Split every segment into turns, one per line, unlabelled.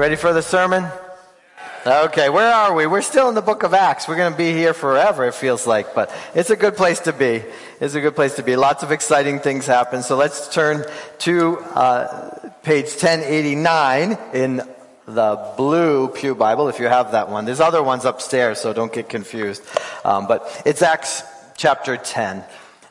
Ready for the sermon? Okay, where are we? We're still in the book of Acts. We're going to be here forever, it feels like, but it's a good place to be. It's a good place to be. Lots of exciting things happen. So let's turn to uh, page 1089 in the blue Pew Bible, if you have that one. There's other ones upstairs, so don't get confused. Um, but it's Acts chapter 10.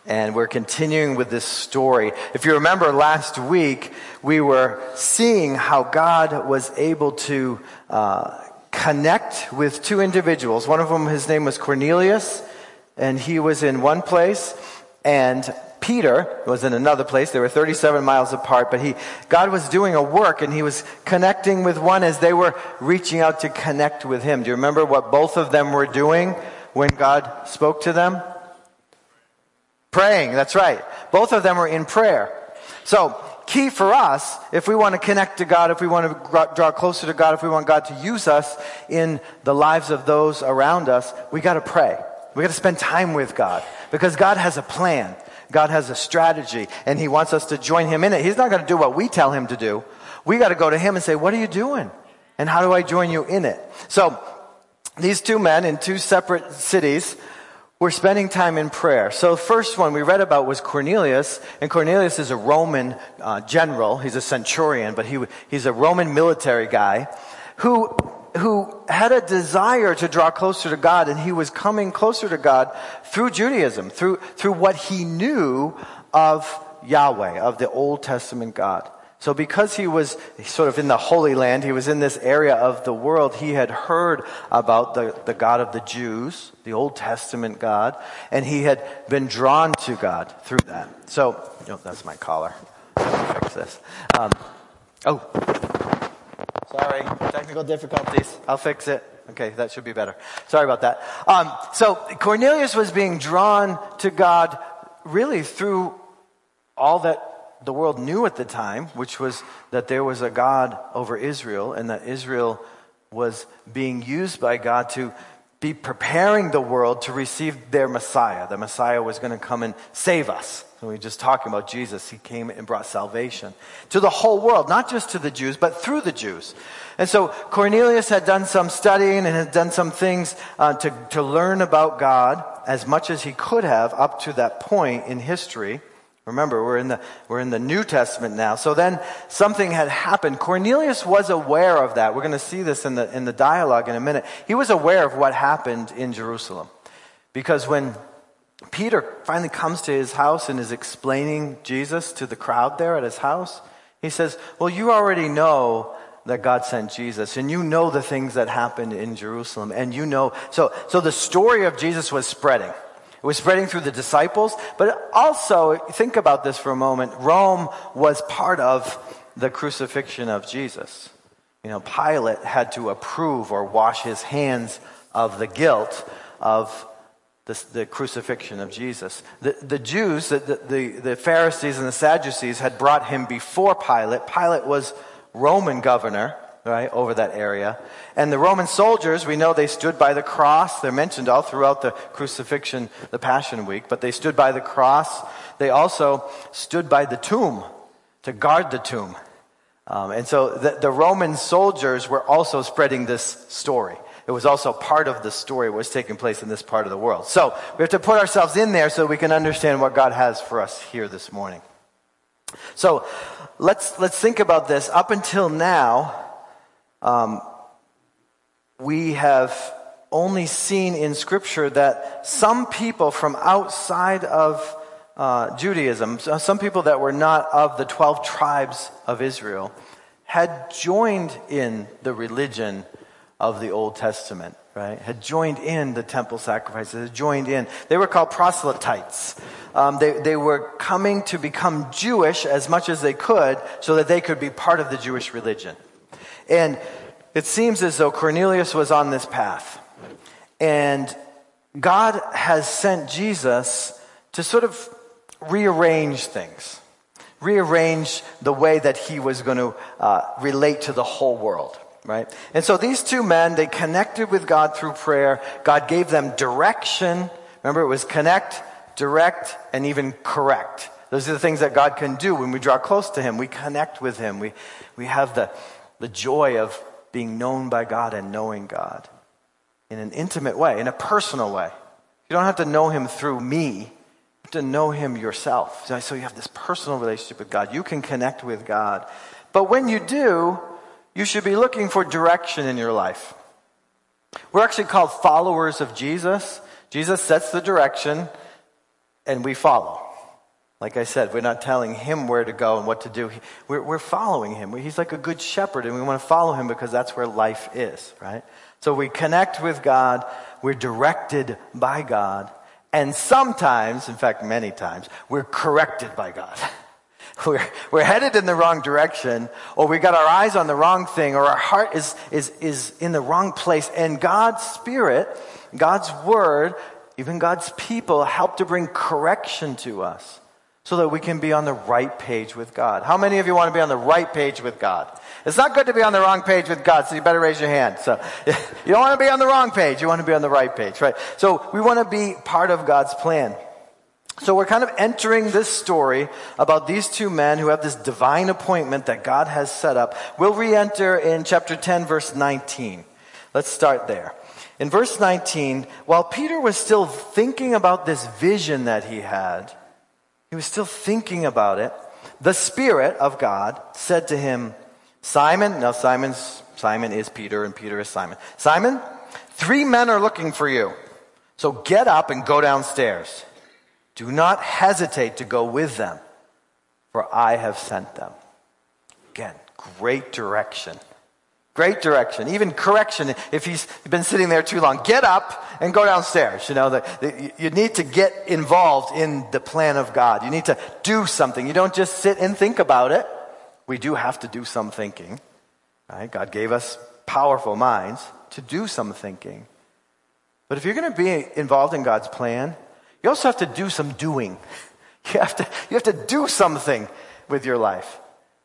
And we're continuing with this story. If you remember last week, we were seeing how God was able to uh, connect with two individuals. One of them, his name was Cornelius, and he was in one place, and Peter was in another place. They were 37 miles apart, but he, God was doing a work and he was connecting with one as they were reaching out to connect with him. Do you remember what both of them were doing when God spoke to them? Praying, that's right. Both of them were in prayer. So, key for us, if we want to connect to God, if we want to draw closer to God, if we want God to use us in the lives of those around us, we got to pray. We got to spend time with God because God has a plan. God has a strategy and he wants us to join him in it. He's not going to do what we tell him to do. We got to go to him and say, what are you doing? And how do I join you in it? So these two men in two separate cities we're spending time in prayer. So, first one we read about was Cornelius, and Cornelius is a Roman uh, general. He's a centurion, but he, he's a Roman military guy who, who had a desire to draw closer to God, and he was coming closer to God through Judaism, through, through what he knew of Yahweh, of the Old Testament God. So because he was sort of in the Holy Land, he was in this area of the world, he had heard about the, the God of the Jews, the Old Testament God, and he had been drawn to God through that. So, oh, that's my collar. fix this. Um, oh, sorry, technical difficulties. I'll fix it. Okay, that should be better. Sorry about that. Um, so Cornelius was being drawn to God really through all that the world knew at the time, which was that there was a God over Israel and that Israel was being used by God to be preparing the world to receive their Messiah. The Messiah was going to come and save us. So we were just talking about Jesus. He came and brought salvation to the whole world, not just to the Jews, but through the Jews. And so Cornelius had done some studying and had done some things uh, to, to learn about God as much as he could have up to that point in history. Remember, we're in the, we're in the New Testament now. So then something had happened. Cornelius was aware of that. We're going to see this in the, in the dialogue in a minute. He was aware of what happened in Jerusalem. Because when Peter finally comes to his house and is explaining Jesus to the crowd there at his house, he says, Well, you already know that God sent Jesus, and you know the things that happened in Jerusalem, and you know. So, so the story of Jesus was spreading. It was spreading through the disciples, but also, think about this for a moment. Rome was part of the crucifixion of Jesus. You know, Pilate had to approve or wash his hands of the guilt of the, the crucifixion of Jesus. The, the Jews, the, the, the Pharisees and the Sadducees had brought him before Pilate. Pilate was Roman governor right, over that area. And the Roman soldiers, we know they stood by the cross. They're mentioned all throughout the crucifixion, the Passion Week, but they stood by the cross. They also stood by the tomb to guard the tomb. Um, and so the, the Roman soldiers were also spreading this story. It was also part of the story was taking place in this part of the world. So we have to put ourselves in there so we can understand what God has for us here this morning. So let's, let's think about this. Up until now, um, we have only seen in Scripture that some people from outside of uh, Judaism, some people that were not of the 12 tribes of Israel, had joined in the religion of the Old Testament, right? Had joined in the temple sacrifices, had joined in. They were called proselytes. Um, they, they were coming to become Jewish as much as they could so that they could be part of the Jewish religion. And it seems as though Cornelius was on this path. And God has sent Jesus to sort of rearrange things, rearrange the way that he was going to uh, relate to the whole world. Right? And so these two men, they connected with God through prayer. God gave them direction. Remember, it was connect, direct, and even correct. Those are the things that God can do when we draw close to Him. We connect with Him. We, we have the, the joy of being known by God and knowing God in an intimate way, in a personal way. You don't have to know Him through me, to know Him yourself. So you have this personal relationship with God. You can connect with God. But when you do, you should be looking for direction in your life. We're actually called followers of Jesus. Jesus sets the direction, and we follow. Like I said, we're not telling him where to go and what to do. We're, we're following him. He's like a good shepherd, and we want to follow him because that's where life is, right? So we connect with God, we're directed by God, and sometimes, in fact, many times, we're corrected by God. We're, we're headed in the wrong direction, or we got our eyes on the wrong thing, or our heart is, is, is in the wrong place. And God's Spirit, God's Word, even God's people help to bring correction to us so that we can be on the right page with God. How many of you want to be on the right page with God? It's not good to be on the wrong page with God, so you better raise your hand. So you don't want to be on the wrong page, you want to be on the right page, right? So we want to be part of God's plan. So we're kind of entering this story about these two men who have this divine appointment that God has set up. We'll re-enter in chapter 10 verse 19. Let's start there. In verse 19, while Peter was still thinking about this vision that he had, he was still thinking about it, the Spirit of God said to him, Simon, now Simon's, Simon is Peter and Peter is Simon. Simon, three men are looking for you. So get up and go downstairs. Do not hesitate to go with them, for I have sent them. Again, great direction. Great direction, even correction if he's been sitting there too long. Get up and go downstairs. You know, the, the, you need to get involved in the plan of God. You need to do something. You don't just sit and think about it. We do have to do some thinking. Right? God gave us powerful minds to do some thinking. But if you're going to be involved in God's plan, you also have to do some doing. You have to, you have to do something with your life.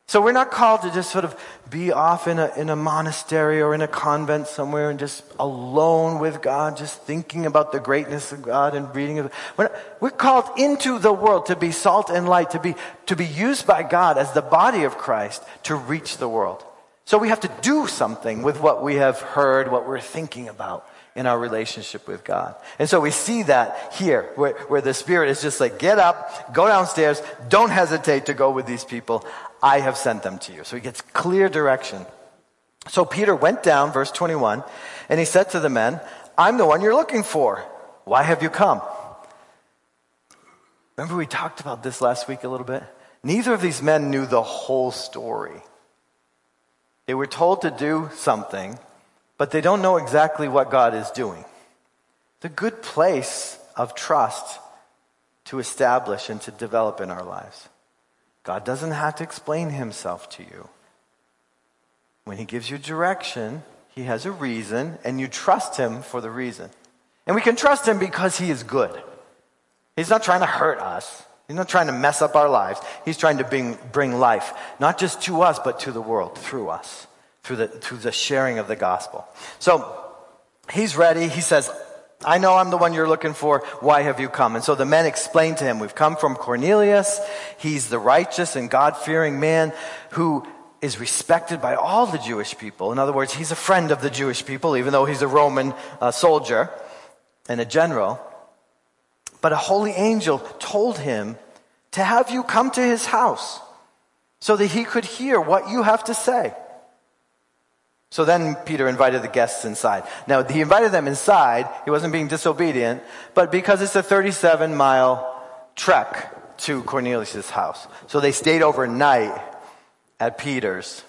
So we're not called to just sort of be off in a, in a monastery or in a convent somewhere and just alone with God, just thinking about the greatness of God and reading. We're, not, we're called into the world to be salt and light, to be, to be used by God as the body of Christ to reach the world. So we have to do something with what we have heard, what we're thinking about in our relationship with God. And so we see that here, where, where the Spirit is just like, get up, go downstairs, don't hesitate to go with these people. I have sent them to you. So he gets clear direction. So Peter went down, verse 21, and he said to the men, I'm the one you're looking for. Why have you come? Remember we talked about this last week a little bit? Neither of these men knew the whole story. They were told to do something, but they don't know exactly what God is doing. A good place of trust to establish and to develop in our lives. God doesn't have to explain himself to you. When he gives you direction, he has a reason, and you trust him for the reason. And we can trust him because he is good. He's not trying to hurt us. He's not trying to mess up our lives. He's trying to bring, bring life, not just to us, but to the world through us through the, through the sharing of the gospel. So he's ready. He says, I know I'm the one you're looking for. Why have you come? And so the men explained to him, We've come from Cornelius. He's the righteous and God fearing man who is respected by all the Jewish people. In other words, he's a friend of the Jewish people, even though he's a Roman uh, soldier and a general. But a holy angel told him to have you come to his house so that he could hear what you have to say. So then Peter invited the guests inside. Now, he invited them inside. He wasn't being disobedient, but because it's a 37 mile trek to Cornelius' house. So they stayed overnight at Peter's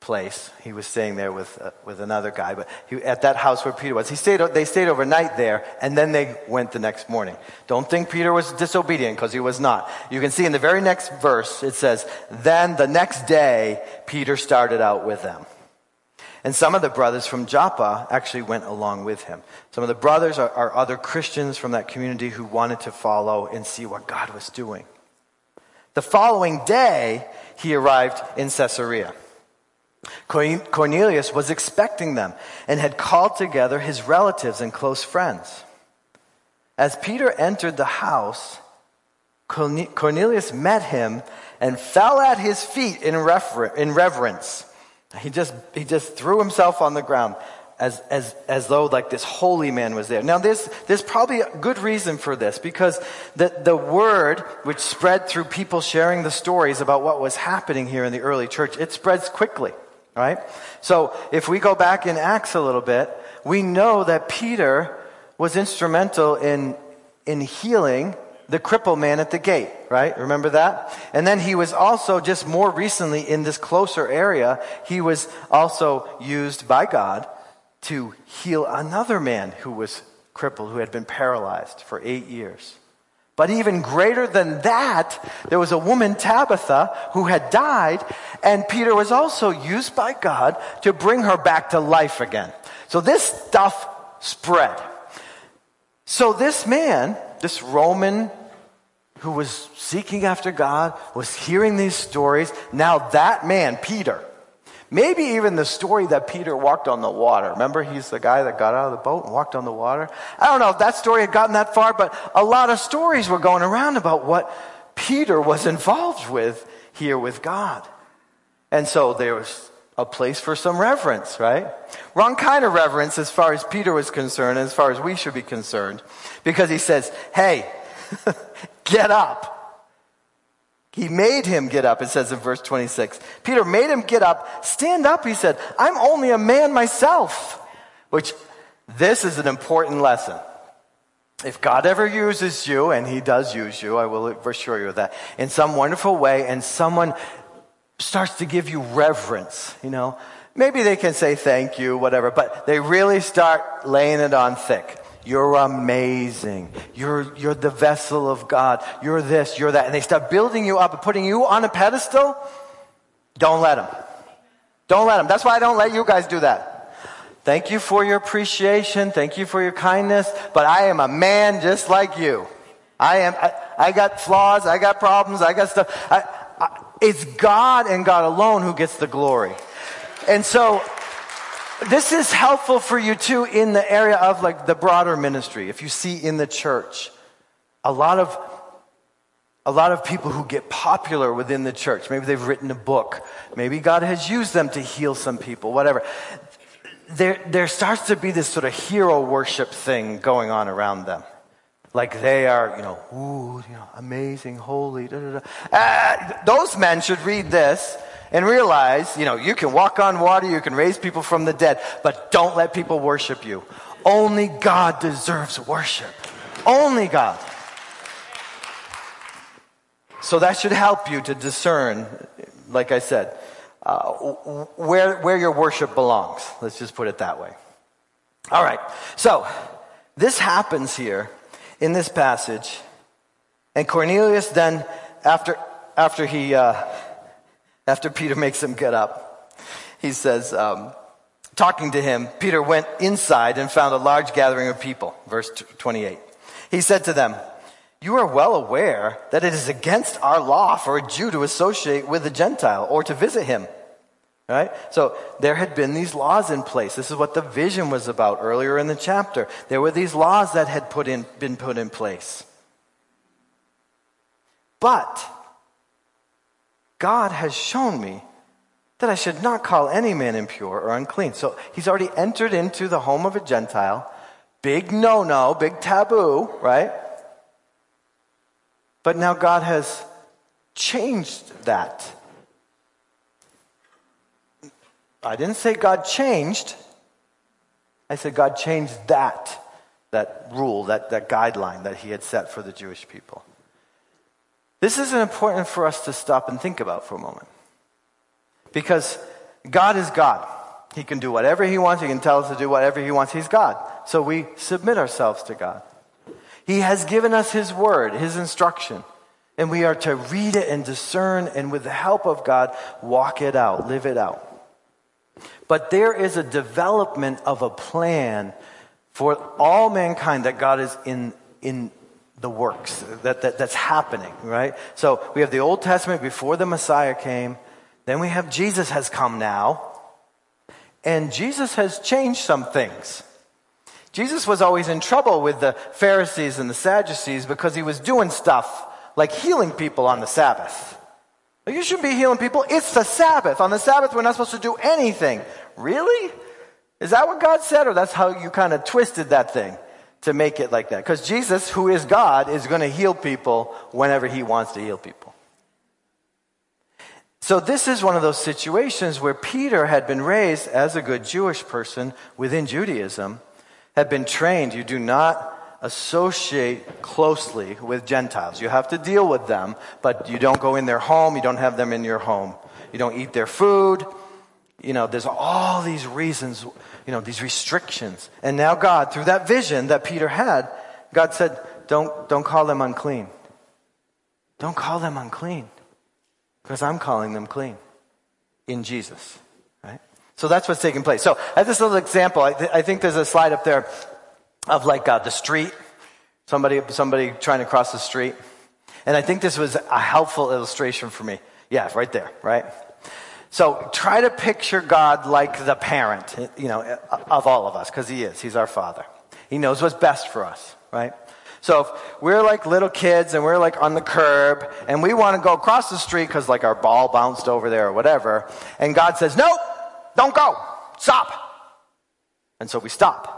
place. He was staying there with, uh, with another guy, but he, at that house where Peter was. He stayed, they stayed overnight there, and then they went the next morning. Don't think Peter was disobedient, because he was not. You can see in the very next verse, it says, Then the next day, Peter started out with them. And some of the brothers from Joppa actually went along with him. Some of the brothers are, are other Christians from that community who wanted to follow and see what God was doing. The following day, he arrived in Caesarea. Cornelius was expecting them and had called together his relatives and close friends. As Peter entered the house, Cornelius met him and fell at his feet in, reverence. He just, he just threw himself on the ground as, as, as though like this holy man was there. Now there's, there's probably a good reason for this because the, the word which spread through people sharing the stories about what was happening here in the early church, it spreads quickly, right? So if we go back in Acts a little bit, we know that Peter was instrumental in, in healing the cripple man at the gate, right? Remember that? And then he was also just more recently in this closer area, he was also used by God to heal another man who was crippled, who had been paralyzed for eight years. But even greater than that, there was a woman, Tabitha, who had died, and Peter was also used by God to bring her back to life again. So this stuff spread. So this man, this Roman who was seeking after God, was hearing these stories, now that man, Peter, Maybe even the story that Peter walked on the water. Remember, he's the guy that got out of the boat and walked on the water? I don't know if that story had gotten that far, but a lot of stories were going around about what Peter was involved with here with God. And so there was a place for some reverence, right? Wrong kind of reverence as far as Peter was concerned, as far as we should be concerned. Because he says, hey, get up. He made him get up, it says in verse 26. Peter made him get up. Stand up, he said. I'm only a man myself. Which, this is an important lesson. If God ever uses you, and he does use you, I will assure you of that, in some wonderful way, and someone starts to give you reverence, you know, maybe they can say thank you, whatever, but they really start laying it on thick. You're amazing. You're, you're the vessel of God. You're this, you're that. And they start building you up and putting you on a pedestal. Don't let them. Don't let them. That's why I don't let you guys do that. Thank you for your appreciation. Thank you for your kindness. But I am a man just like you. I am, I, I got flaws. I got problems. I got stuff. I, it's God and God alone who gets the glory. And so this is helpful for you too in the area of like the broader ministry. If you see in the church, a lot of a lot of people who get popular within the church. Maybe they've written a book. Maybe God has used them to heal some people, whatever. There, there starts to be this sort of hero worship thing going on around them. Like they are, you know, ooh, you know, amazing, holy, da, da, da. Uh, those men should read this and realize, you know, you can walk on water, you can raise people from the dead, but don't let people worship you. Only God deserves worship. Only God. So that should help you to discern, like I said, uh, where, where your worship belongs. Let's just put it that way. All right. So this happens here in this passage. And Cornelius then, after, after he, uh, after Peter makes him get up, he says, um, talking to him, Peter went inside and found a large gathering of people. Verse 28. He said to them, You are well aware that it is against our law for a Jew to associate with a Gentile or to visit him. Right? So there had been these laws in place. This is what the vision was about earlier in the chapter. There were these laws that had put in, been put in place. But God has shown me that I should not call any man impure or unclean. So he's already entered into the home of a Gentile. Big no no, big taboo, right? But now God has changed that. I didn't say God changed. I said God changed that, that rule, that, that guideline that he had set for the Jewish people. This is important for us to stop and think about for a moment. Because God is God. He can do whatever He wants. He can tell us to do whatever He wants. He's God. So we submit ourselves to God. He has given us His word, His instruction. And we are to read it and discern and with the help of God, walk it out, live it out. But there is a development of a plan for all mankind that God is in, in the works that, that, that's happening, right? So we have the Old Testament before the Messiah came. Then we have Jesus has come now. And Jesus has changed some things. Jesus was always in trouble with the Pharisees and the Sadducees because he was doing stuff like healing people on the Sabbath. You shouldn't be healing people. It's the Sabbath. On the Sabbath, we're not supposed to do anything. Really? Is that what God said? Or that's how you kind of twisted that thing to make it like that? Because Jesus, who is God, is going to heal people whenever he wants to heal people. So this is one of those situations where Peter had been raised as a good Jewish person within Judaism, had been trained. You do not associate closely with Gentiles. You have to deal with them, but you don't go in their home. You don't have them in your home. You don't eat their food. You know, there's all these reasons, you know, these restrictions. And now God, through that vision that Peter had, God said, don't, don't call them unclean. Don't call them unclean. Because I'm calling them clean in Jesus. Right? So that's what's taking place. So, as this little example, I, th- I think there's a slide up there of like uh, the street, somebody, somebody trying to cross the street. And I think this was a helpful illustration for me. Yeah, right there, right? So try to picture God like the parent, you know, of all of us, because He is. He's our Father. He knows what's best for us, right? So if we're like little kids and we're like on the curb and we want to go across the street because like our ball bounced over there or whatever, and God says, nope, don't go, stop. And so we stop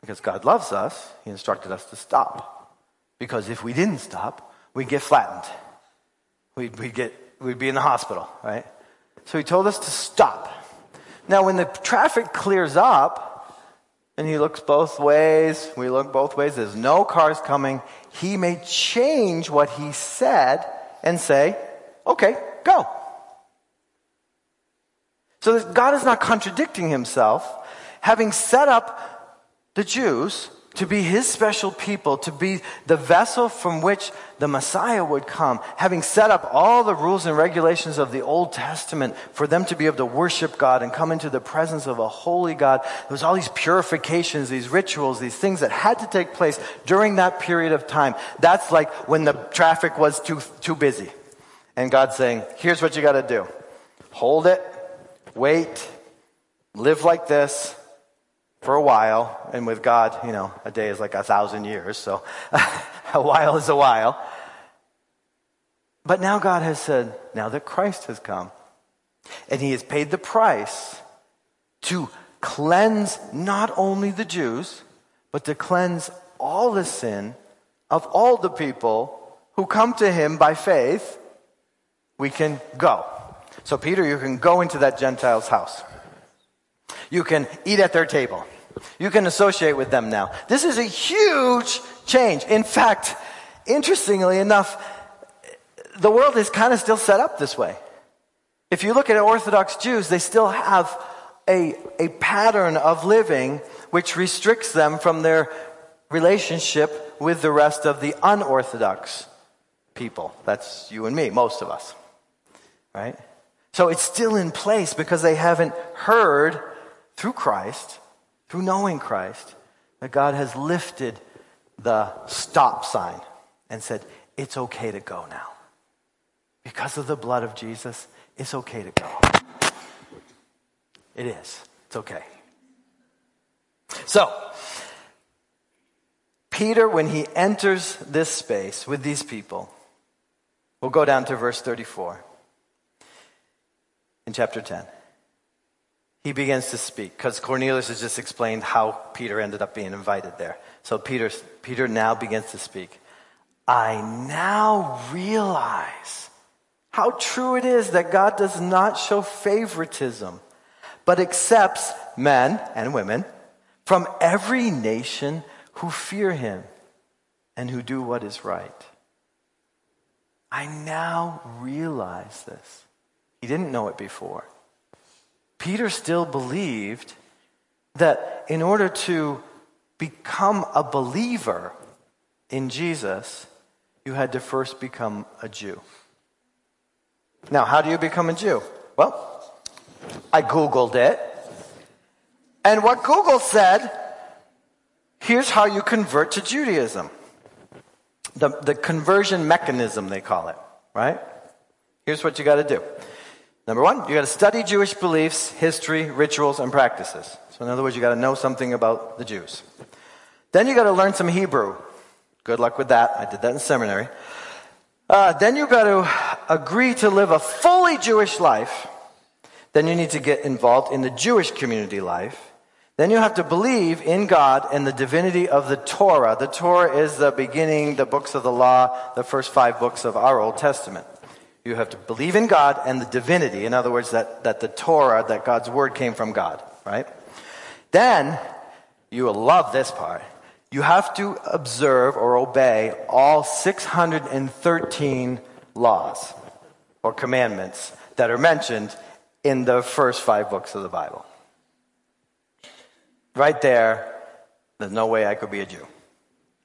because God loves us. He instructed us to stop. Because if we didn't stop, we'd get flattened. We'd, we'd, get, we'd be in the hospital, right? So he told us to stop. Now, when the traffic clears up, and he looks both ways. We look both ways. There's no cars coming. He may change what he said and say, okay, go. So God is not contradicting himself. Having set up the Jews to be his special people, to be the vessel from which the Messiah would come, having set up all the rules and regulations of the Old Testament for them to be able to worship God and come into the presence of a holy God. There was all these purifications, these rituals, these things that had to take place during that period of time. That's like when the traffic was too, too busy. And God's saying, here's what you gotta do. Hold it, wait, live like this, for a while, and with God, you know, a day is like a thousand years, so a while is a while. But now God has said, now that Christ has come, and he has paid the price to cleanse not only the Jews, but to cleanse all the sin of all the people who come to him by faith, we can go. So, Peter, you can go into that Gentile's house. You can eat at their table. You can associate with them now. This is a huge change. In fact, interestingly enough, the world is kind of still set up this way. If you look at Orthodox Jews, they still have a, a pattern of living which restricts them from their relationship with the rest of the unorthodox people. That's you and me, most of us. Right? So it's still in place because they haven't heard through Christ, through knowing Christ, that God has lifted the stop sign and said, it's okay to go now. Because of the blood of Jesus, it's okay to go. It is. It's okay. So, Peter, when he enters this space with these people, we'll go down to verse 34 in chapter 10 he begins to speak because Cornelius has just explained how Peter ended up being invited there. So Peter, Peter now begins to speak. I now realize how true it is that God does not show favoritism, but accepts men and women from every nation who fear him and who do what is right. I now realize this. He didn't know it before. Peter still believed that in order to become a believer in Jesus, you had to first become a Jew. Now, how do you become a Jew? Well, I Googled it. And what Google said, here's how you convert to Judaism. The, the conversion mechanism, they call it, right? Here's what you got to do. Number one, you got to study Jewish beliefs, history, rituals, and practices. So, in other words, you got to know something about the Jews. Then you got to learn some Hebrew. Good luck with that. I did that in seminary. Uh, then you got to agree to live a fully Jewish life, then you need to get involved in the Jewish community life. Then you have to believe in God and the divinity of the Torah. The Torah is the beginning, the books of the law, the first five books of our Old Testament. You have to believe in God and the divinity. In other words, that, that the Torah, that God's word came from God, right? Then, you will love this part. You have to observe or obey all 613 laws or commandments that are mentioned in the first five books of the Bible. Right there, there's no way I could be a Jew.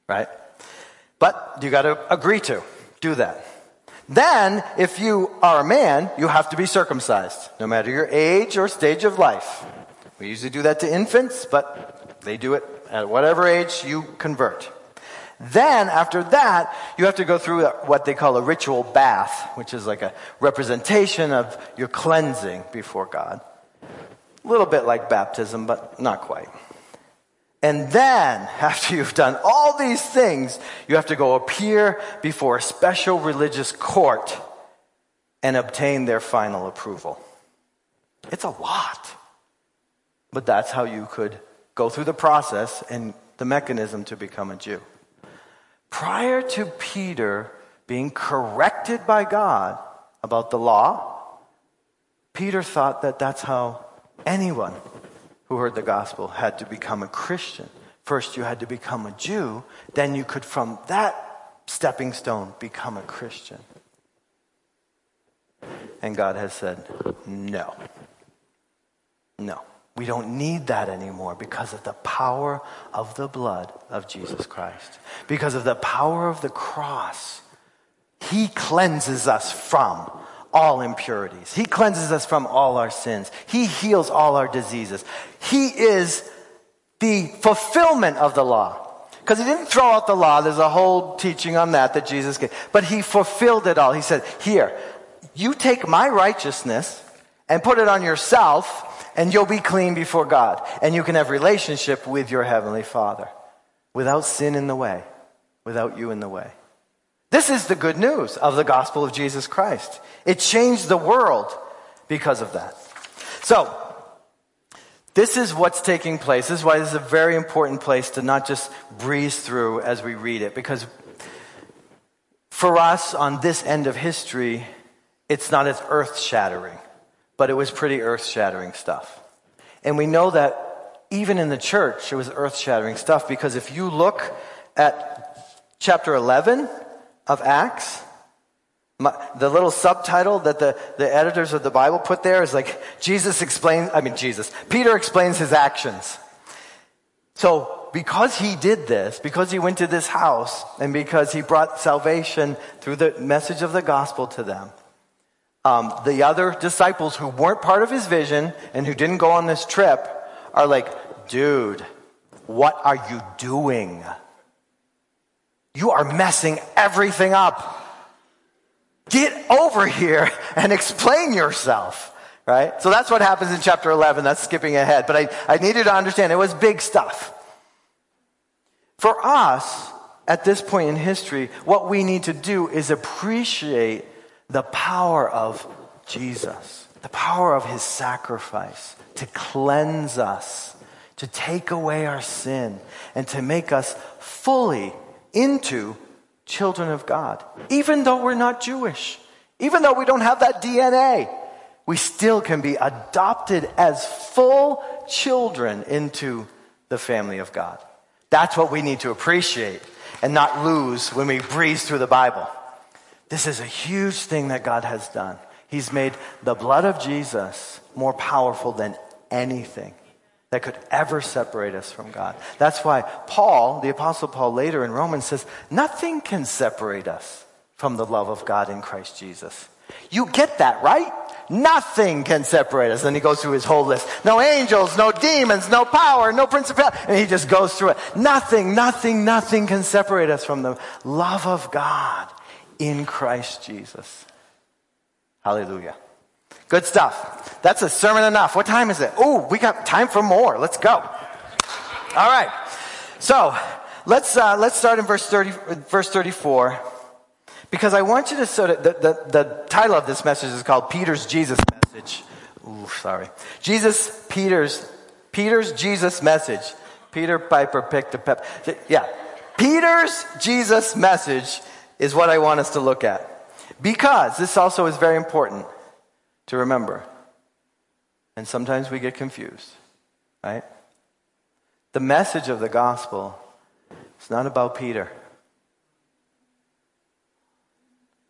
Right? But you got to agree to do that. Then, if you are a man, you have to be circumcised, no matter your age or stage of life. We usually do that to infants, but they do it at whatever age you convert. Then, after that, you have to go through what they call a ritual bath, which is like a representation of your cleansing before God. A little bit like baptism, but not quite. And then, after you've done all these things, you have to go appear before a special religious court and obtain their final approval. It's a lot. But that's how you could go through the process and the mechanism to become a Jew. Prior to Peter being corrected by God about the law, Peter thought that that's how anyone who heard the gospel had to become a Christian. First, you had to become a Jew, then you could, from that stepping stone, become a Christian. And God has said, no. No. We don't need that anymore because of the power of the blood of Jesus Christ. Because of the power of the cross. He cleanses us from all impurities. He cleanses us from all our sins. He heals all our diseases. He is the fulfillment of the law. Because he didn't throw out the law. There's a whole teaching on that that Jesus gave. But he fulfilled it all. He said, Here, you take my righteousness and put it on yourself, and you'll be clean before God. And you can have relationship with your heavenly Father without sin in the way, without you in the way. This is the good news of the gospel of Jesus Christ. It changed the world because of that. So, this is what's taking place. This is why this is a very important place to not just breeze through as we read it, because for us on this end of history, it's not as earth shattering, but it was pretty earth shattering stuff. And we know that even in the church, it was earth shattering stuff because if you look at chapter 11, of Acts, my, the little subtitle that the, the editors of the Bible put there is like, Jesus explains, I mean, Jesus, Peter explains his actions. So, because he did this, because he went to this house, and because he brought salvation through the message of the gospel to them, um, the other disciples who weren't part of his vision and who didn't go on this trip are like, dude, what are you doing? You are messing everything up. Get over here and explain yourself. Right? So that's what happens in chapter 11. That's skipping ahead. But I, I need you to understand it was big stuff. For us, at this point in history, what we need to do is appreciate the power of Jesus, the power of his sacrifice to cleanse us, to take away our sin, and to make us fully into children of God. Even though we're not Jewish, even though we don't have that DNA, we still can be adopted as full children into the family of God. That's what we need to appreciate and not lose when we breeze through the Bible. This is a huge thing that God has done. He's made the blood of Jesus more powerful than anything that could ever separate us from God. That's why Paul, the Apostle Paul, later in Romans says, nothing can separate us from the love of God in Christ Jesus. You get that, right? Nothing can separate us. Then he goes through his whole list. No angels, no demons, no power, no principality. And he just goes through it. Nothing, nothing, nothing can separate us from the love of God in Christ Jesus. Hallelujah. Good stuff. That's a sermon enough. What time is it? Oh, we got time for more. Let's go. All right. So let's uh, let's start in verse thirty, verse thirty-four. Because I want you to sort of, the, the, the title of this message is called Peter's Jesus Message. Ooh, sorry. Jesus, Peter's, Peter's Jesus Message. Peter Piper picked a pep. Yeah. Peter's Jesus Message is what I want us to look at. Because this also is very important to remember. And sometimes we get confused, right? The message of the gospel is not about Peter,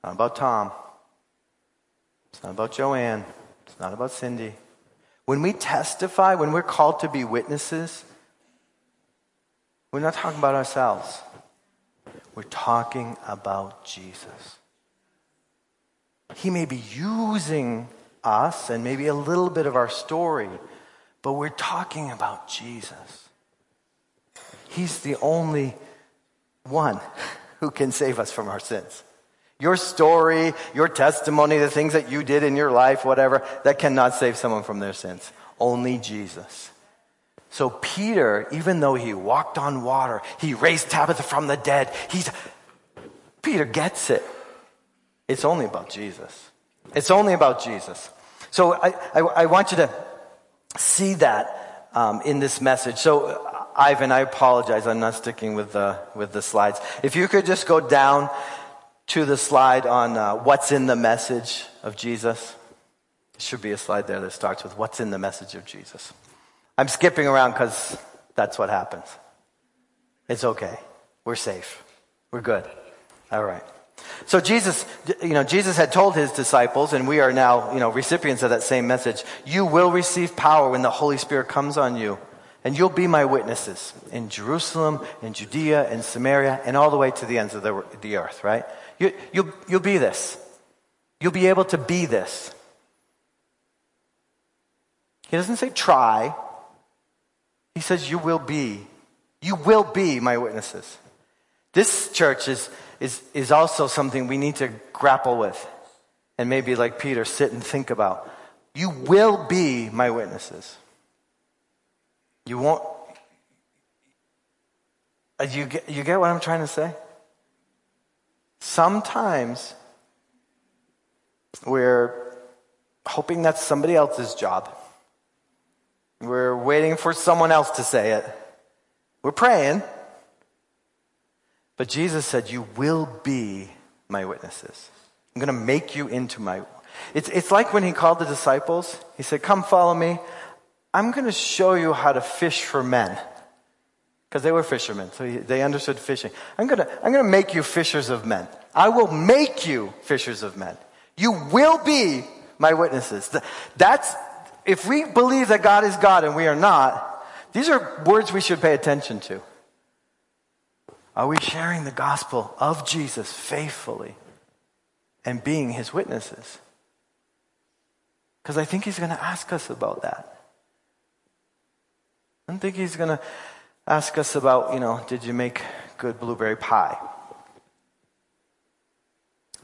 not about Tom, it's not about Joanne, it's not about Cindy. When we testify, when we're called to be witnesses, we're not talking about ourselves. We're talking about Jesus. He may be using us and maybe a little bit of our story, but we're talking about Jesus. He's the only one who can save us from our sins. Your story, your testimony, the things that you did in your life, whatever, that cannot save someone from their sins. Only Jesus. So Peter, even though he walked on water, he raised Tabitha from the dead, he's, Peter gets it. It's only about Jesus. It's only about Jesus. So I, I, I want you to see that um, in this message. So Ivan, I apologize. I'm not sticking with the, with the slides. If you could just go down to the slide on uh, what's in the message of Jesus. There should be a slide there that starts with what's in the message of Jesus. I'm skipping around because that's what happens. It's okay. We're safe. We're good. All right. So Jesus, you know, Jesus had told his disciples, and we are now, you know, recipients of that same message. You will receive power when the Holy Spirit comes on you, and you'll be my witnesses in Jerusalem, in Judea, in Samaria, and all the way to the ends of the, the earth, right? You, you'll, you'll be this. You'll be able to be this. He doesn't say try. He says, You will be. You will be my witnesses. This church is, is, is also something we need to grapple with. And maybe, like Peter, sit and think about. You will be my witnesses. You won't. Uh, you get, you get what I'm trying to say? Sometimes we're hoping that's somebody else's job. We're waiting for someone else to say it. We're praying. But Jesus said, You will be my witnesses. I'm going to make you into my. It's, it's like when he called the disciples, he said, Come follow me. I'm going to show you how to fish for men. Because they were fishermen, so they understood fishing. I'm going to, I'm going to make you fishers of men. I will make you fishers of men. You will be my witnesses. That's, if we believe that God is God and we are not, these are words we should pay attention to. Are we sharing the gospel of Jesus faithfully and being his witnesses? Because I think he's going to ask us about that. I don't think he's going to ask us about, you know, did you make good blueberry pie?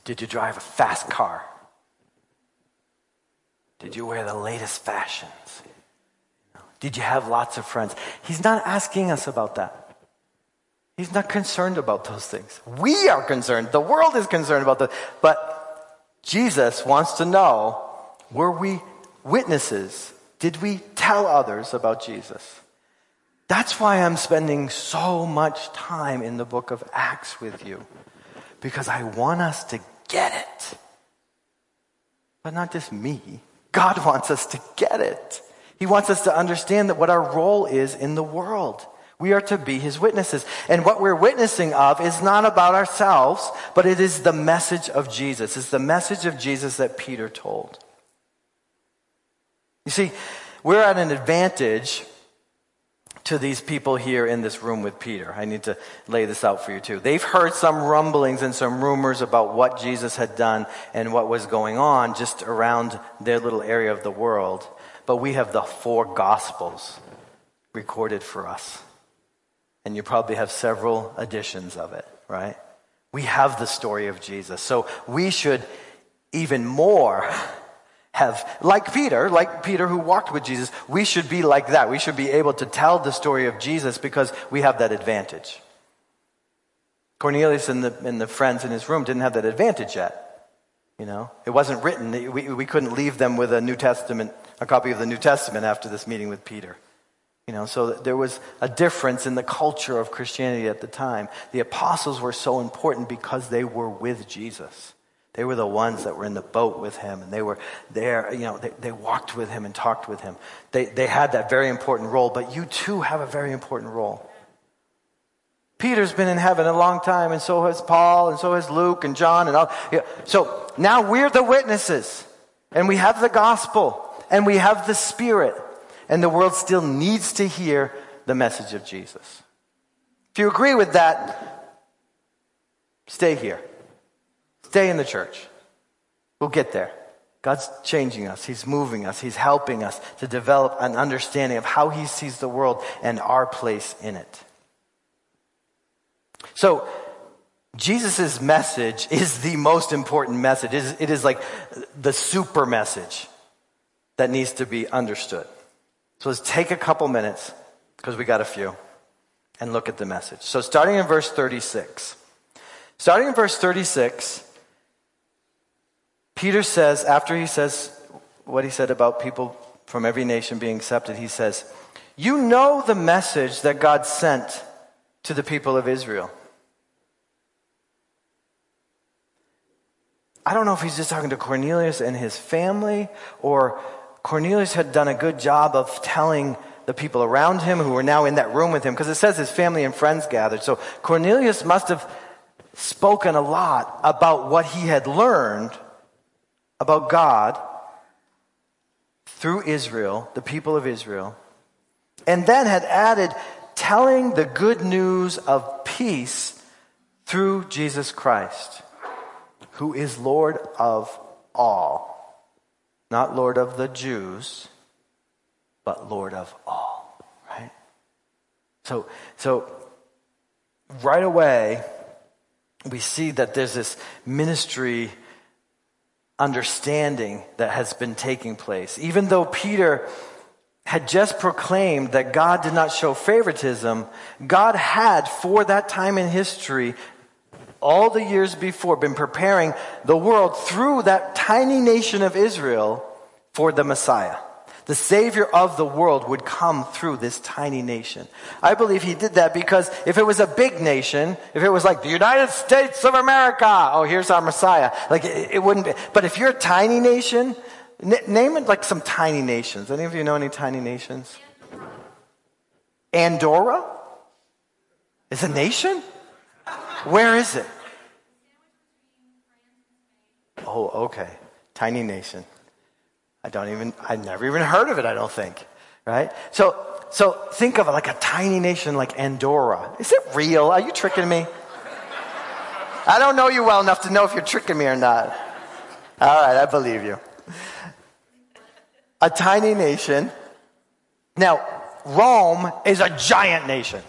Did you drive a fast car? Did you wear the latest fashions? Did you have lots of friends? He's not asking us about that. He's not concerned about those things. We are concerned. The world is concerned about that. But Jesus wants to know were we witnesses? Did we tell others about Jesus? That's why I'm spending so much time in the book of Acts with you. Because I want us to get it. But not just me. God wants us to get it. He wants us to understand that what our role is in the world. We are to be his witnesses. And what we're witnessing of is not about ourselves, but it is the message of Jesus. It's the message of Jesus that Peter told. You see, we're at an advantage to these people here in this room with Peter. I need to lay this out for you too. They've heard some rumblings and some rumors about what Jesus had done and what was going on just around their little area of the world. But we have the four gospels recorded for us. And you probably have several editions of it, right? We have the story of Jesus. So we should even more have, like Peter, like Peter who walked with Jesus, we should be like that. We should be able to tell the story of Jesus because we have that advantage. Cornelius and the, and the friends in his room didn't have that advantage yet. You know, it wasn't written. We, we couldn't leave them with a New Testament, a copy of the New Testament after this meeting with Peter. You know, so there was a difference in the culture of Christianity at the time. The apostles were so important because they were with Jesus. They were the ones that were in the boat with him and they were there, you know, they, they walked with him and talked with him. They, they had that very important role, but you too have a very important role. Peter's been in heaven a long time, and so has Paul, and so has Luke and John, and all. Yeah. So now we're the witnesses, and we have the gospel, and we have the Spirit, and the world still needs to hear the message of Jesus. If you agree with that, stay here. Stay in the church. We'll get there. God's changing us. He's moving us. He's helping us to develop an understanding of how He sees the world and our place in it. So, Jesus' message is the most important message. It is, it is like the super message that needs to be understood. So let's take a couple minutes, because we got a few, and look at the message. So starting in verse 36. Starting in verse 36, Peter says, after he says what he said about people from every nation being accepted, he says, You know the message that God sent to the people of Israel. I don't know if he's just talking to Cornelius and his family, or Cornelius had done a good job of telling the people around him who were now in that room with him, because it says his family and friends gathered. So Cornelius must have spoken a lot about what he had learned about God through Israel, the people of Israel, and then had added telling the good news of peace through Jesus Christ who is Lord of all. Not Lord of the Jews, but Lord of all, right? So, so right away, we see that there's this ministry understanding that has been taking place. Even though Peter had just proclaimed that God did not show favoritism, God had, for that time in history, all the years before been preparing the world through that tiny nation of Israel for the Messiah. The Savior of the world would come through this tiny nation. I believe he did that because if it was a big nation, if it was like the United States of America, oh, here's our Messiah, like it, it wouldn't be. But if you're a tiny nation, n- name it like some tiny nations. Any of you know any tiny nations? Andorra? Is a nation? Where is it? Oh, okay. Tiny nation. I don't even, I've never even heard of it, I don't think. Right? So, so think of it like a tiny nation like Andorra. Is it real? Are you tricking me? I don't know you well enough to know if you're tricking me or not. All right, I believe you. A tiny nation. Now, Rome is a giant nation.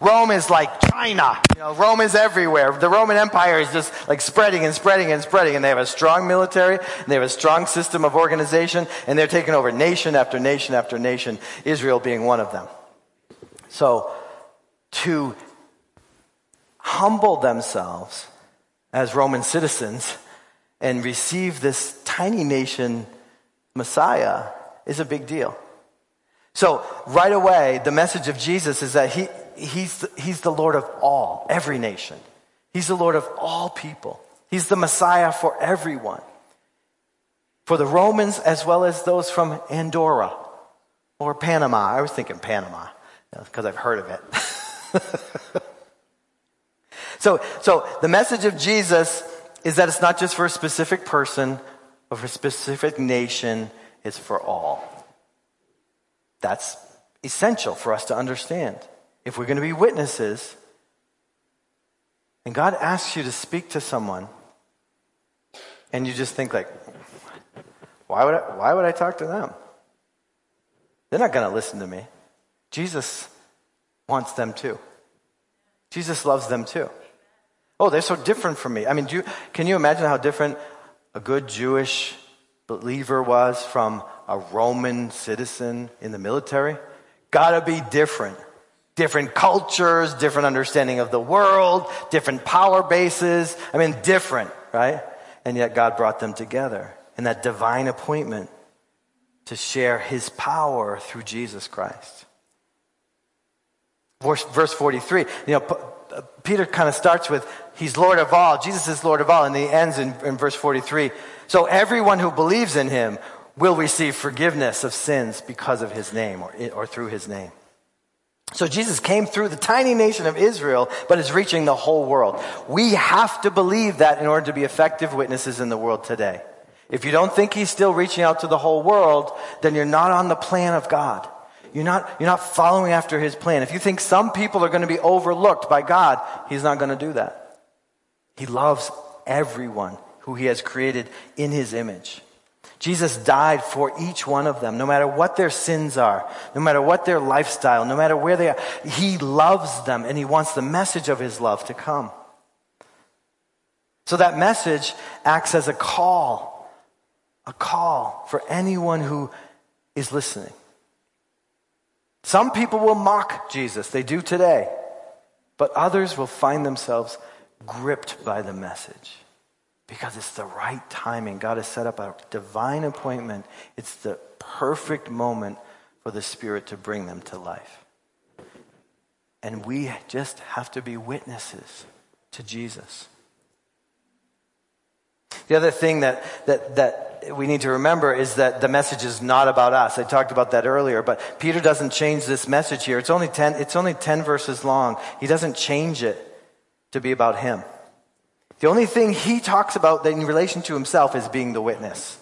Rome is like China. You know, Rome is everywhere. The Roman Empire is just like spreading and spreading and spreading. And they have a strong military, and they have a strong system of organization, and they're taking over nation after nation after nation, Israel being one of them. So, to humble themselves as Roman citizens and receive this tiny nation Messiah is a big deal. So, right away, the message of Jesus is that he, he's, the, he's the Lord of all, every nation. He's the Lord of all people. He's the Messiah for everyone. For the Romans as well as those from Andorra or Panama. I was thinking Panama because I've heard of it. so, so the message of Jesus is that it's not just for a specific person or for a specific nation, it's for all. That's essential for us to understand if we're going to be witnesses, and God asks you to speak to someone, and you just think like, why would I, why would I talk to them? They're not going to listen to me. Jesus wants them too. Jesus loves them too. Oh, they're so different from me. I mean, you, can you imagine how different a good Jewish believer was from a Roman citizen in the military? Gotta be different different cultures, different understanding of the world, different power bases. I mean, different, right? And yet God brought them together in that divine appointment to share his power through Jesus Christ. Verse, verse 43, you know, uh, Peter kind of starts with, He's Lord of all. Jesus is Lord of all. And he ends in, in verse 43. So everyone who believes in him will receive forgiveness of sins because of his name or, or through his name. So Jesus came through the tiny nation of Israel, but is reaching the whole world. We have to believe that in order to be effective witnesses in the world today. If you don't think he's still reaching out to the whole world, then you're not on the plan of God. You're not, you're not following after his plan. If you think some people are going to be overlooked by God, he's not going to do that. He loves everyone who he has created in his image. Jesus died for each one of them, no matter what their sins are, no matter what their lifestyle, no matter where they are. He loves them and he wants the message of his love to come. So that message acts as a call, a call for anyone who is listening. Some people will mock Jesus, they do today, but others will find themselves gripped by the message because it's the right timing. God has set up a divine appointment. It's the perfect moment for the Spirit to bring them to life. And we just have to be witnesses to Jesus. The other thing that, that, that we need to remember is that the message is not about us. I talked about that earlier, but Peter doesn't change this message here. It's only 10, it's only 10 verses long. He doesn't change it to be about him. The only thing he talks about in relation to himself is being the witness,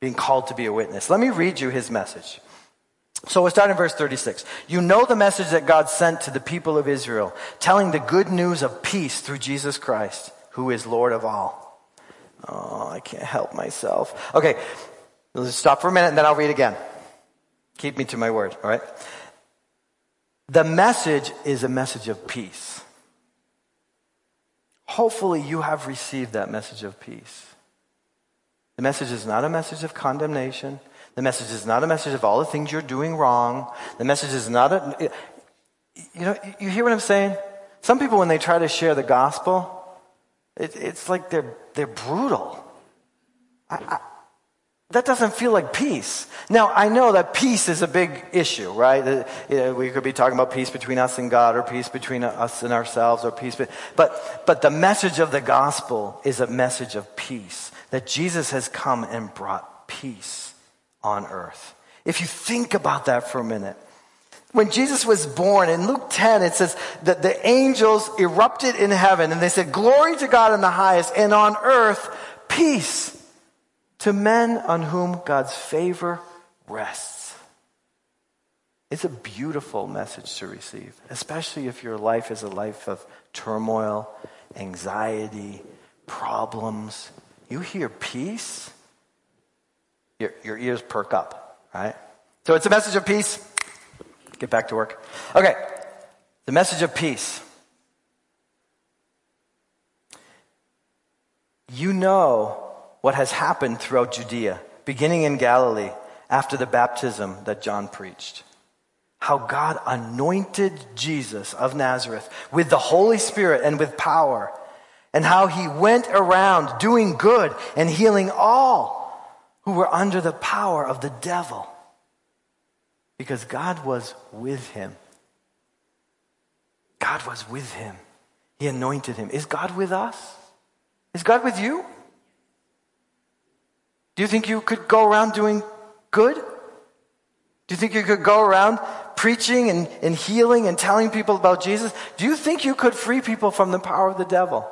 being called to be a witness. Let me read you his message. So we'll start in verse 36. You know the message that God sent to the people of Israel, telling the good news of peace through Jesus Christ, who is Lord of all. Oh, I can't help myself. Okay, let's stop for a minute and then I'll read again. Keep me to my word, all right? The message is a message of peace. Hopefully, you have received that message of peace. The message is not a message of condemnation. The message is not a message of all the things you're doing wrong. The message is not a. You know, you hear what I'm saying? Some people, when they try to share the gospel, it, it's like they're, they're brutal. I, that doesn't feel like peace. Now, I know that peace is a big issue, right? We could be talking about peace between us and God, or peace between us and ourselves, or peace. But, but the message of the gospel is a message of peace. That Jesus has come and brought peace on earth. If you think about that for a minute, when Jesus was born, in Luke 10, it says that the angels erupted in heaven and they said, Glory to God in the highest, and on earth, peace to men on whom God's favor rests. It's a beautiful message to receive, especially if your life is a life of turmoil, anxiety, problems. You hear peace, your, your ears perk up, right? So it's a message of peace Get back to work. Okay, the message of peace. You know what has happened throughout Judea, beginning in Galilee after the baptism that John preached. How God anointed Jesus of Nazareth with the Holy Spirit and with power, and how he went around doing good and healing all who were under the power of the devil because God was with him. God was with him. He anointed him. Is God with us? Is God with you? Do you think you could go around doing good? Do you think you could go around preaching and, and healing and telling people about Jesus? Do you think you could free people from the power of the devil?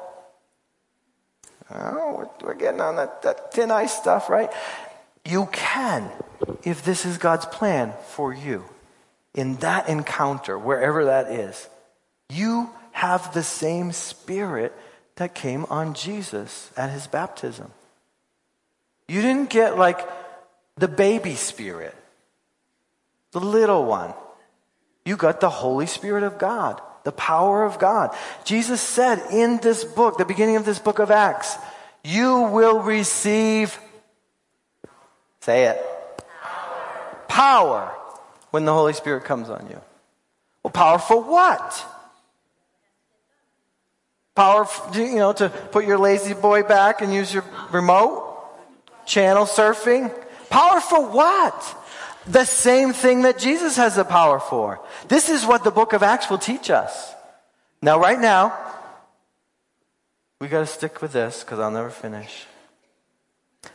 Oh, we're, we're getting on that, that thin ice stuff, right? You can if this is God's plan for you. In that encounter, wherever that is, you have the same spirit that came on Jesus at his baptism. You didn't get like the baby spirit, the little one. You got the Holy Spirit of God, the power of God. Jesus said in this book, the beginning of this book of Acts, you will receive Say it. Power. Power when the Holy Spirit comes on you. Well, Power for what? Power, you know, to put your lazy boy back and use your remote? Channel surfing? Power for what? The same thing that Jesus has the power for. This is what the book of Acts will teach us. Now, right now, we got to stick with this because I'll never finish.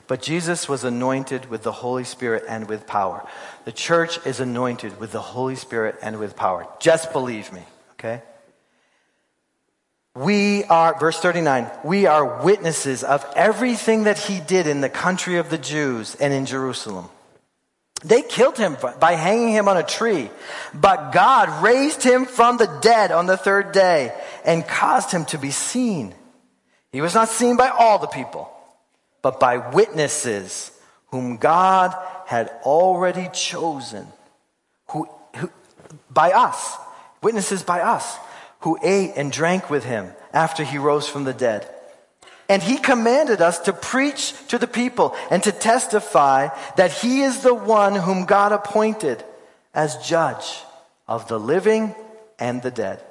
But Jesus was anointed with the Holy Spirit and with power. The church is anointed with the Holy Spirit and with power. Just believe me, okay? We are, verse 39, we are witnesses of everything that he did in the country of the Jews and in Jerusalem. They killed him by hanging him on a tree, but God raised him from the dead on the third day and caused him to be seen. He was not seen by all the people but by witnesses whom God had already chosen, who, who, by us, witnesses by us, who ate and drank with him after he rose from the dead. And he commanded us to preach to the people and to testify that he is the one whom God appointed as judge of the living and the dead.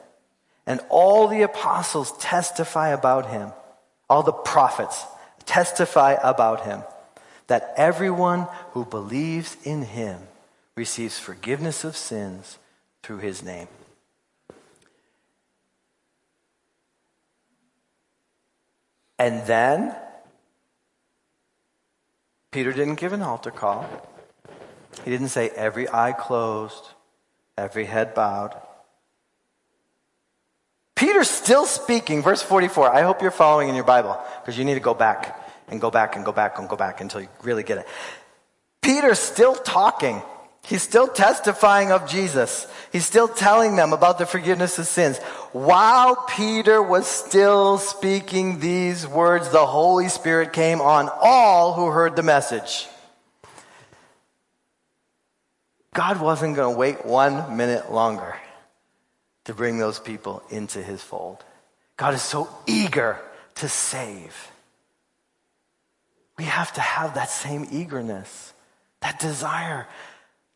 And all the apostles testify about him, all the prophets testify about him that everyone who believes in him receives forgiveness of sins through his name. And then, Peter didn't give an altar call. He didn't say every eye closed, every head bowed. Peter's still speaking, verse 44. I hope you're following in your Bible because you need to go back and go back and go back and go back until you really get it. Peter's still talking. He's still testifying of Jesus. He's still telling them about the forgiveness of sins. While Peter was still speaking these words, the Holy Spirit came on all who heard the message. God wasn't going to wait one minute longer to bring those people into his fold. God is so eager to save. We have to have that same eagerness, that desire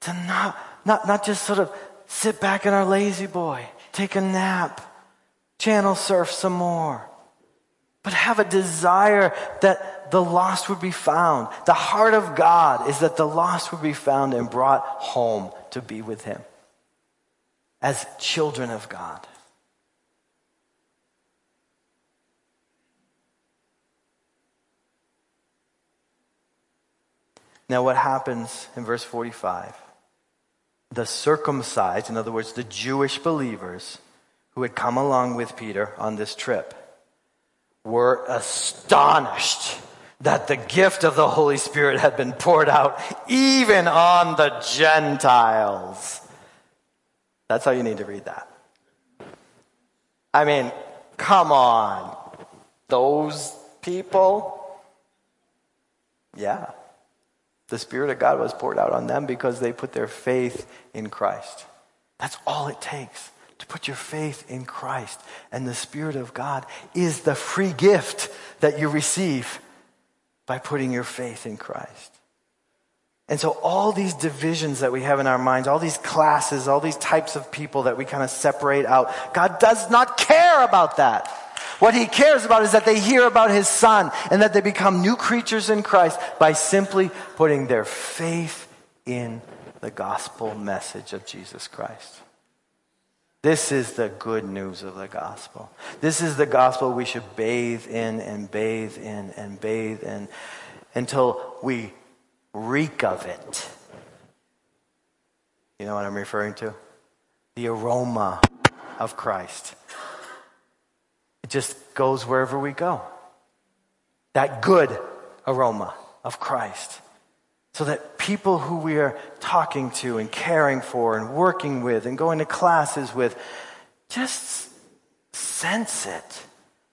to not, not, not just sort of sit back in our lazy boy, take a nap, channel surf some more, but have a desire that the lost would be found. The heart of God is that the lost would be found and brought home to be with Him as children of God. Now, what happens in verse 45? The circumcised, in other words, the Jewish believers who had come along with Peter on this trip, were astonished that the gift of the Holy Spirit had been poured out even on the Gentiles. That's how you need to read that. I mean, come on. Those people? Yeah. The Spirit of God was poured out on them because they put their faith in Christ. That's all it takes to put your faith in Christ. And the Spirit of God is the free gift that you receive by putting your faith in Christ. And so all these divisions that we have in our minds, all these classes, all these types of people that we kind of separate out, God does not care about that. What he cares about is that they hear about his son and that they become new creatures in Christ by simply putting their faith in the gospel message of Jesus Christ. This is the good news of the gospel. This is the gospel we should bathe in and bathe in and bathe in until we reek of it. You know what I'm referring to? The aroma of Christ. It just goes wherever we go. That good aroma of Christ. So that people who we are talking to and caring for and working with and going to classes with just sense it.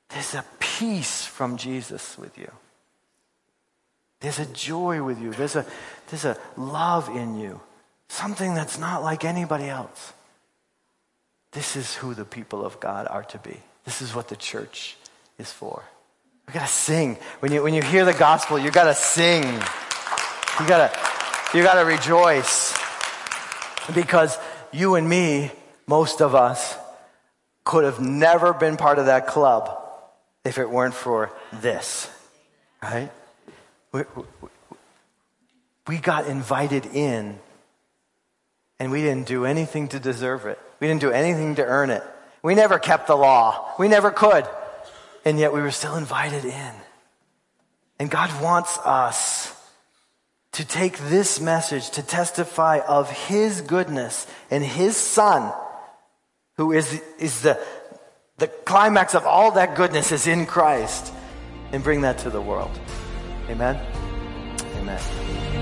There's a peace from Jesus with you. There's a joy with you. There's a, there's a love in you. Something that's not like anybody else. This is who the people of God are to be. This is what the church is for. We gotta sing. When you, when you hear the gospel, you gotta sing. You gotta, you gotta rejoice. Because you and me most of us could have never been part of that club if it weren't for this, right? We, we got invited in and we didn't do anything to deserve it. We didn't do anything to earn it. We never kept the law. We never could. And yet we were still invited in. And God wants us to take this message to testify of His goodness and His Son, who is, is the, the climax of all that goodness is in Christ, and bring that to the world. Amen? Amen.